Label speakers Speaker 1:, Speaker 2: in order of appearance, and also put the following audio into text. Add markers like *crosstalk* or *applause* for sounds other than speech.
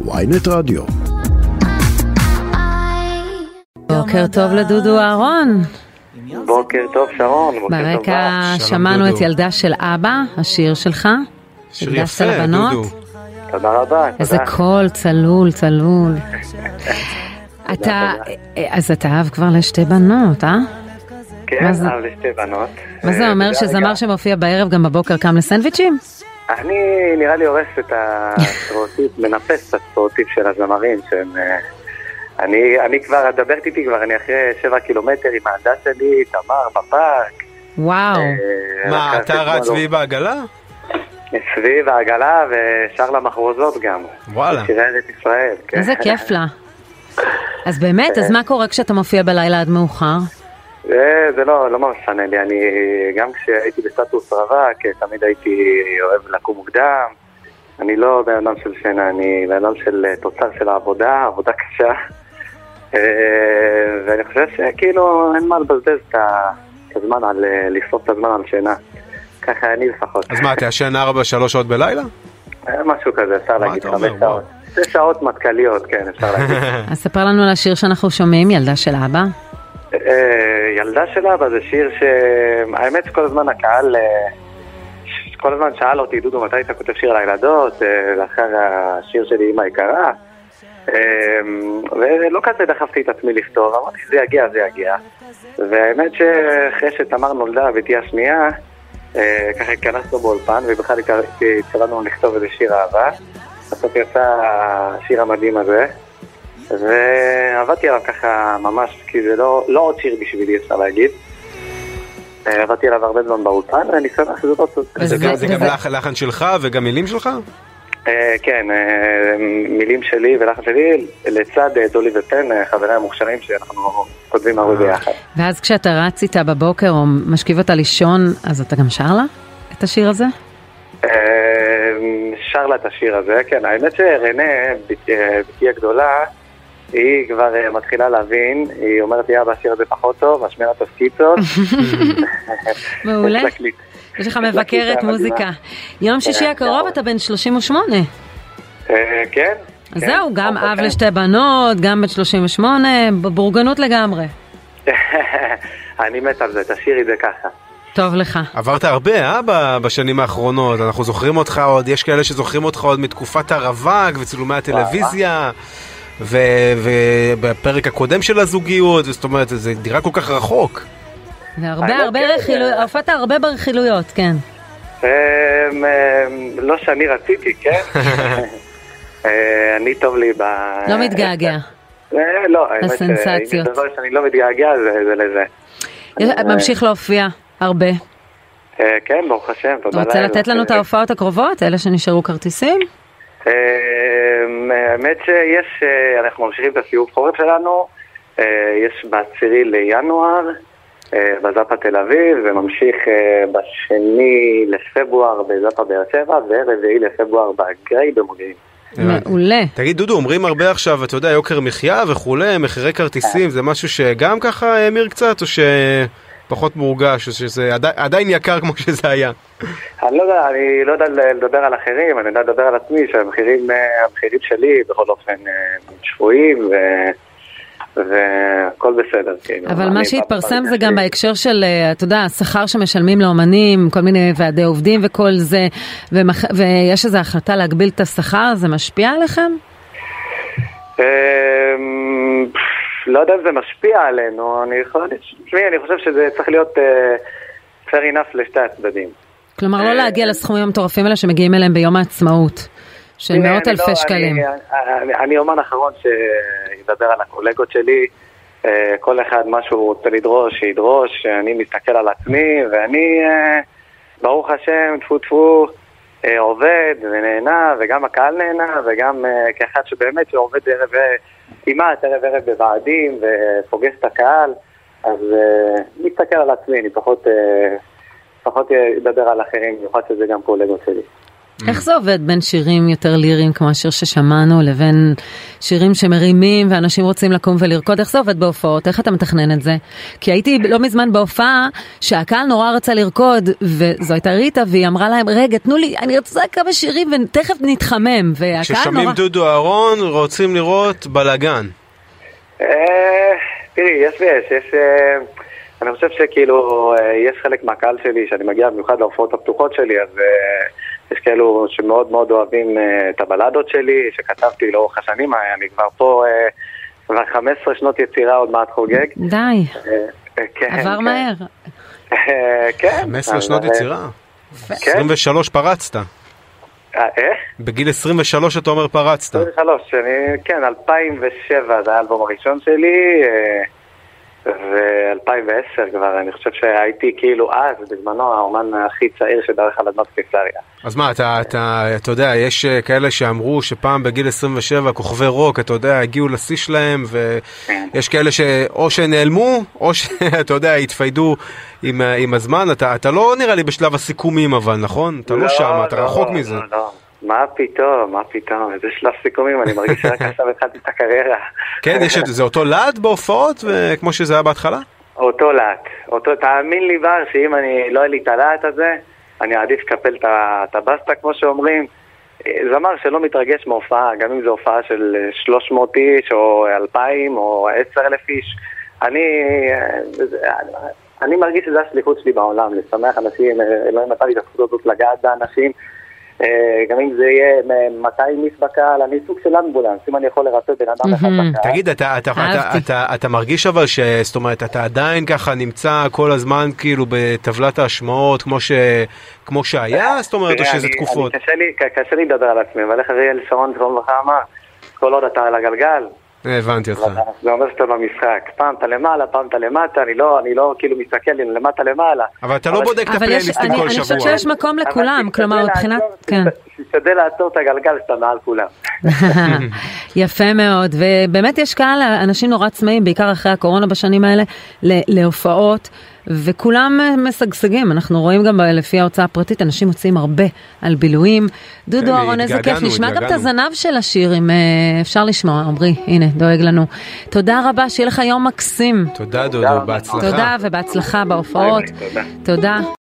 Speaker 1: ויינט רדיו.
Speaker 2: בוקר טוב לדודו אהרון.
Speaker 3: בוקר טוב שרון, בוקר טוב
Speaker 2: ברקע. שמענו. את ילדה של אבא, השיר שלך.
Speaker 4: שיר יפה. דודו.
Speaker 3: תודה רבה.
Speaker 2: איזה. קול צלול, צלול. *laughs* אתה, אז אתה אב כבר לשתי בנות, אה?
Speaker 3: כן, אב לשתי בנות.
Speaker 2: מה זה
Speaker 3: אה,
Speaker 2: אומר שזמר שמופיע בערב גם בבוקר קם לסנדוויצ'ים?
Speaker 3: אני נראה לי הורס את הסטריאוטיפ, *laughs* מנפץ את הסטריאוטיפ של הזמרים שהם... אה, אני, אני כבר, את מדברת איתי כבר, אני אחרי שבע קילומטר עם העדה שלי, תמר, בפארק.
Speaker 2: וואו.
Speaker 3: אה,
Speaker 4: מה, אתה רץ והיא בעגלה?
Speaker 3: סביב העגלה ושר לה מחרוזות גם.
Speaker 4: וואלה.
Speaker 3: שירי ארץ ישראל. כן.
Speaker 2: איזה כיף לה. *laughs* אז באמת, אז מה קורה כשאתה מופיע בלילה עד מאוחר?
Speaker 3: זה, זה לא, לא ממש משנה לי, אני גם כשהייתי בסטטוס רווק, תמיד הייתי אוהב לקום מוקדם. אני לא בן אדם של שינה, אני בן אדם של אה, תוצר של העבודה, עבודה קשה. אה, ואני חושב שכאילו אין מה לבזבז את הזמן על, אה, לשרוף את הזמן על שינה. ככה אני לפחות.
Speaker 4: אז מה, אתה ישן 4-3 שעות בלילה?
Speaker 3: משהו כזה, אפשר
Speaker 4: מה
Speaker 3: להגיד
Speaker 4: אתה אומר?
Speaker 3: חמש שעות. שש שעות מטכ"ליות, כן, אפשר להגיד. *laughs*
Speaker 2: אז ספר לנו על השיר שאנחנו שומעים, ילדה של אבא.
Speaker 3: אה, ילדה של אבא זה שיר שהאמת שכל הזמן הקהל אה, כל הזמן שאל אותי דודו מתי אתה כותב שיר לילדות? אה, לאחר השיר שלי אמא יקרה ולא כזה דחפתי את עצמי לכתוב אמרתי שזה יגיע זה יגיע. והאמת שאחרי שתמר נולדה בתי השנייה ככה התכנסנו באולפן ובכלל התכוונו לכתוב איזה שיר אהבה. בסוף יצא השיר המדהים הזה ועבדתי עליו ככה ממש, כי זה לא, לא עוד שיר בשבילי, אפשר להגיד. אה, עבדתי עליו הרבה זמן באולפן, ואני שמח שזאת עוד...
Speaker 4: זה
Speaker 2: וזה-
Speaker 4: גם- זה גם לח- לחן שלך וגם מילים שלך?
Speaker 3: אה, כן, אה, מילים שלי ולחן שלי, לצד דולי ופן, חבריי המוכשרים שאנחנו כותבים הרבה ביחד.
Speaker 2: ואז כשאתה רץ איתה בבוקר או משכיב אותה לישון, אז אתה גם שר לה את השיר הזה?
Speaker 3: שר לה את השיר הזה, כן, האמת שרנה, בת- בתי הגדולה, היא כבר אה, מתחילה להבין, היא אומרת לי, אבא, השיר הזה פחות טוב, השמיע לה תפקיד טוב. *laughs*
Speaker 2: מעולה.
Speaker 3: יש
Speaker 2: לך מבקרת מוזיקה. יום שישי
Speaker 3: כן,
Speaker 2: הקרוב
Speaker 3: נכון.
Speaker 2: אתה בן 38.
Speaker 3: אה, כן.
Speaker 2: אז
Speaker 3: כן,
Speaker 2: זהו, גם אב. לשתי בנות, גם בן 38, בבורגנות לגמרי. *laughs*
Speaker 3: אני מת על זה, תשאירי את זה ככה.
Speaker 2: טוב לך.
Speaker 4: עברת הרבה, אה, בשנים האחרונות. אנחנו זוכרים אותך עוד, יש כאלה שזוכרים אותך עוד מתקופת הרווק וצילומי הטלוויזיה. ו- ובפרק הקודם של הזוגיות, זאת אומרת, זה דירה כל כך רחוק.
Speaker 2: והרבה הרבה
Speaker 3: כן,
Speaker 2: רכילויות,
Speaker 3: זה-
Speaker 2: הופעת הרבה ברכילויות, כן.
Speaker 3: אמ, אמ, לא שאני רציתי, כן? *laughs* אה, אני טוב לי ב...
Speaker 2: לא מתגעגע.
Speaker 3: אה, לא, האמת. שאם יש דבר שאני לא מתגעגע זה זה לזה. אה,
Speaker 2: ממשיך להופיע הרבה.
Speaker 3: אה, כן, ברוך השם, תודה
Speaker 2: אתה רוצה
Speaker 3: לאל.
Speaker 2: לתת לנו את ההופעות הקרובות, אלה שנשארו כרטיסים?
Speaker 3: אמ, האמת שיש, אה, אנחנו ממשיכים את הסיבוב חורף שלנו, אה, יש בעשירי לינואר, אה, בזאפה תל אביב, וממשיך אה, בשני לפברואר בזאפה באר שבע, ורביעי לפברואר בגריי במודיעין.
Speaker 2: מעולה.
Speaker 4: תגיד, דודו, אומרים הרבה עכשיו, אתה יודע, יוקר מחיה וכולי, מחירי כרטיסים, זה משהו שגם ככה האמיר קצת, או שפחות מורגש, שזה עדי- עדיין יקר כמו שזה היה?
Speaker 3: אני לא יודע, אני לא יודע לדבר על אחרים, אני יודע לדבר על עצמי, שהמחירים אה, המחירים שלי בכל אופן אה, שפויים, ו- והכל בסדר. כאילו.
Speaker 2: אבל מה שהתפרסם זה גם. בהקשר של, אה, אתה יודע, השכר שמשלמים לאומנים, כל מיני ועדי עובדים וכל זה, ומח- ויש איזו החלטה להגביל את השכר, זה משפיע עליכם?
Speaker 3: לא יודע אם זה משפיע עלינו, אני יכול... תשמעי, אני חושב שזה צריך להיות אה, fair enough לשתי הצדדים.
Speaker 2: כלומר, לא
Speaker 3: אה,
Speaker 2: להגיע לסכומים המטורפים האלה שמגיעים אליהם ביום העצמאות, של מאות אלפי
Speaker 3: לא-
Speaker 2: שקלים.
Speaker 3: אני- אומן אחרון שידבר על הקולגות שלי. אה, כל אחד מה שהוא רוצה לדרוש, שידרוש. אני מסתכל על עצמי, ואני, אה, ברוך השם, טפו טפו, אה, עובד ונהנה, וגם הקהל נהנה, וגם אה, כאחד שבאמת שעובד ערב, אה, כמעט ערב ערב בוועדים, ופוגש את הקהל, אז אה, מסתכל על עצמי, אני פחות... אה, פחות אדבר על אחרים, במיוחד שזה גם קולגות שלי.
Speaker 2: איך זה עובד בין שירים יותר ליריים כמו השיר ששמענו לבין שירים שמרימים ואנשים רוצים לקום ולרקוד? איך זה עובד בהופעות? איך אתה מתכנן את זה? כי הייתי לא מזמן בהופעה שהקהל נורא רצה לרקוד וזו הייתה ריטה והיא אמרה להם רגע תנו לי אני רוצה כמה שירים ותכף נתחמם והקהל
Speaker 4: כששומעים
Speaker 2: נורא...
Speaker 4: דודו אהרון רוצים לראות בלאגן.
Speaker 3: אה, תראי, יש ויש, יש... אה, אני חושב שכאילו, אה, יש חלק מהקהל שלי, שאני מגיע במיוחד להופעות הפתוחות שלי, אז יש כאלו שמאוד מאוד אוהבים אה, את הבלדות שלי, שכתבתי לאורך השנים, אה, אני כבר פה אה, כבר 15 שנות יצירה, עוד מעט חוגג.
Speaker 2: די,
Speaker 3: כן,
Speaker 2: עבר
Speaker 3: כן.
Speaker 2: מהר.
Speaker 3: כן.
Speaker 4: 15
Speaker 3: אז,
Speaker 4: שנות יצירה.
Speaker 3: כן.
Speaker 4: 23 פרצת.
Speaker 3: איך?
Speaker 4: בגיל 23 אתה אומר פרצת.
Speaker 3: 23, אני, כן, 2007 זה האלבום הראשון שלי, אה, ו-2010 כבר, אני חושב שהייתי כאילו אז, בזמנו, האומן הכי צעיר שדרך על אדמת קיסריה.
Speaker 4: אז מה, אתה, אתה, אתה יודע, יש אה, כאלה שאמרו שפעם בגיל 27 כוכבי רוק, אתה יודע, הגיעו לשיא שלהם, ויש כאלה שאו שנעלמו, או שאתה *laughs* יודע, התפיידו עם, עם הזמן. אתה, אתה לא נראה לי בשלב הסיכומים אבל, נכון? אתה לא, שם, אתה רחוק מזה.
Speaker 3: לא, לא. מה פתאום, מה פתאום, איזה שלב סיכומים, אני מרגיש שרק *laughs* עכשיו התחלתי את הקריירה.
Speaker 4: כן, יש את זה אותו להט בהופעות, כמו שזה היה בהתחלה?
Speaker 3: אותו להט, אותו, תאמין לי בר, שאם אני, לא יהיה לי את הלהט הזה, אני אעדיף לקפל את הבסטה, כמו שאומרים. אה, זמר שלא מתרגש מהופעה, גם אם זו הופעה של אה, 300 איש, או 2,000, או 10,000 איש, אני, אה, אני מרגיש שזו השליחות שלי בעולם, לשמח אנשים, אה, אלוהים נתן לי את הזכות הזאת לגעת באנשים. אה, גם אם זה יהיה מ- 200 איש בקהל, אני סוג של אמבולנס, אם אני יכול לרפא בן אדם אחד. בקהל.
Speaker 4: תגיד, אתה, אתה, אתה,
Speaker 2: אהבתי.
Speaker 4: אתה, אתה מרגיש אבל ש... זאת אומרת, אתה עדיין ככה נמצא כל הזמן כאילו בטבלת ההשמעות כמו, ש... כמו שהיה? זאת אומרת, או שזה תקופות?
Speaker 3: אני- קשה לי- לדבר על עצמי, אבל איך אריאל שרון לברכה אמר, כל עוד אתה על הגלגל,
Speaker 4: הבנתי אותך.
Speaker 3: זה אומר שאתה במשחק. פעם אתה למעלה, פעם אתה למטה, אני לא אני לא כאילו מסתכל למטה למעלה.
Speaker 4: אבל אתה לא בודק את הפלייליסטים
Speaker 2: אני,
Speaker 4: כל
Speaker 2: אני
Speaker 4: שבוע.
Speaker 2: חושבת שיש מקום לכולם, כלומר מבחינת, כן.
Speaker 3: תשתדל לעצור את הגלגל שאתה מעל כולם. *laughs*
Speaker 2: יפה מאוד, ובאמת יש קהל, אנשים נורא צמאים, בעיקר אחרי הקורונה בשנים האלה, ל- להופעות, וכולם משגשגים, אנחנו רואים גם לפי ההוצאה הפרטית, אנשים מוצאים הרבה על בילויים. דודו
Speaker 4: כן,
Speaker 2: אהרון, איזה כיף,
Speaker 4: התגעגענו,
Speaker 2: נשמע גם את. הזנב של השיר, אם אה, אפשר לשמוע, עמרי, הנה, דואג לנו. תודה רבה, שיהיה לך יום מקסים.
Speaker 4: תודה דודו. בהצלחה.
Speaker 2: תודה ובהצלחה בהופעות. תודה.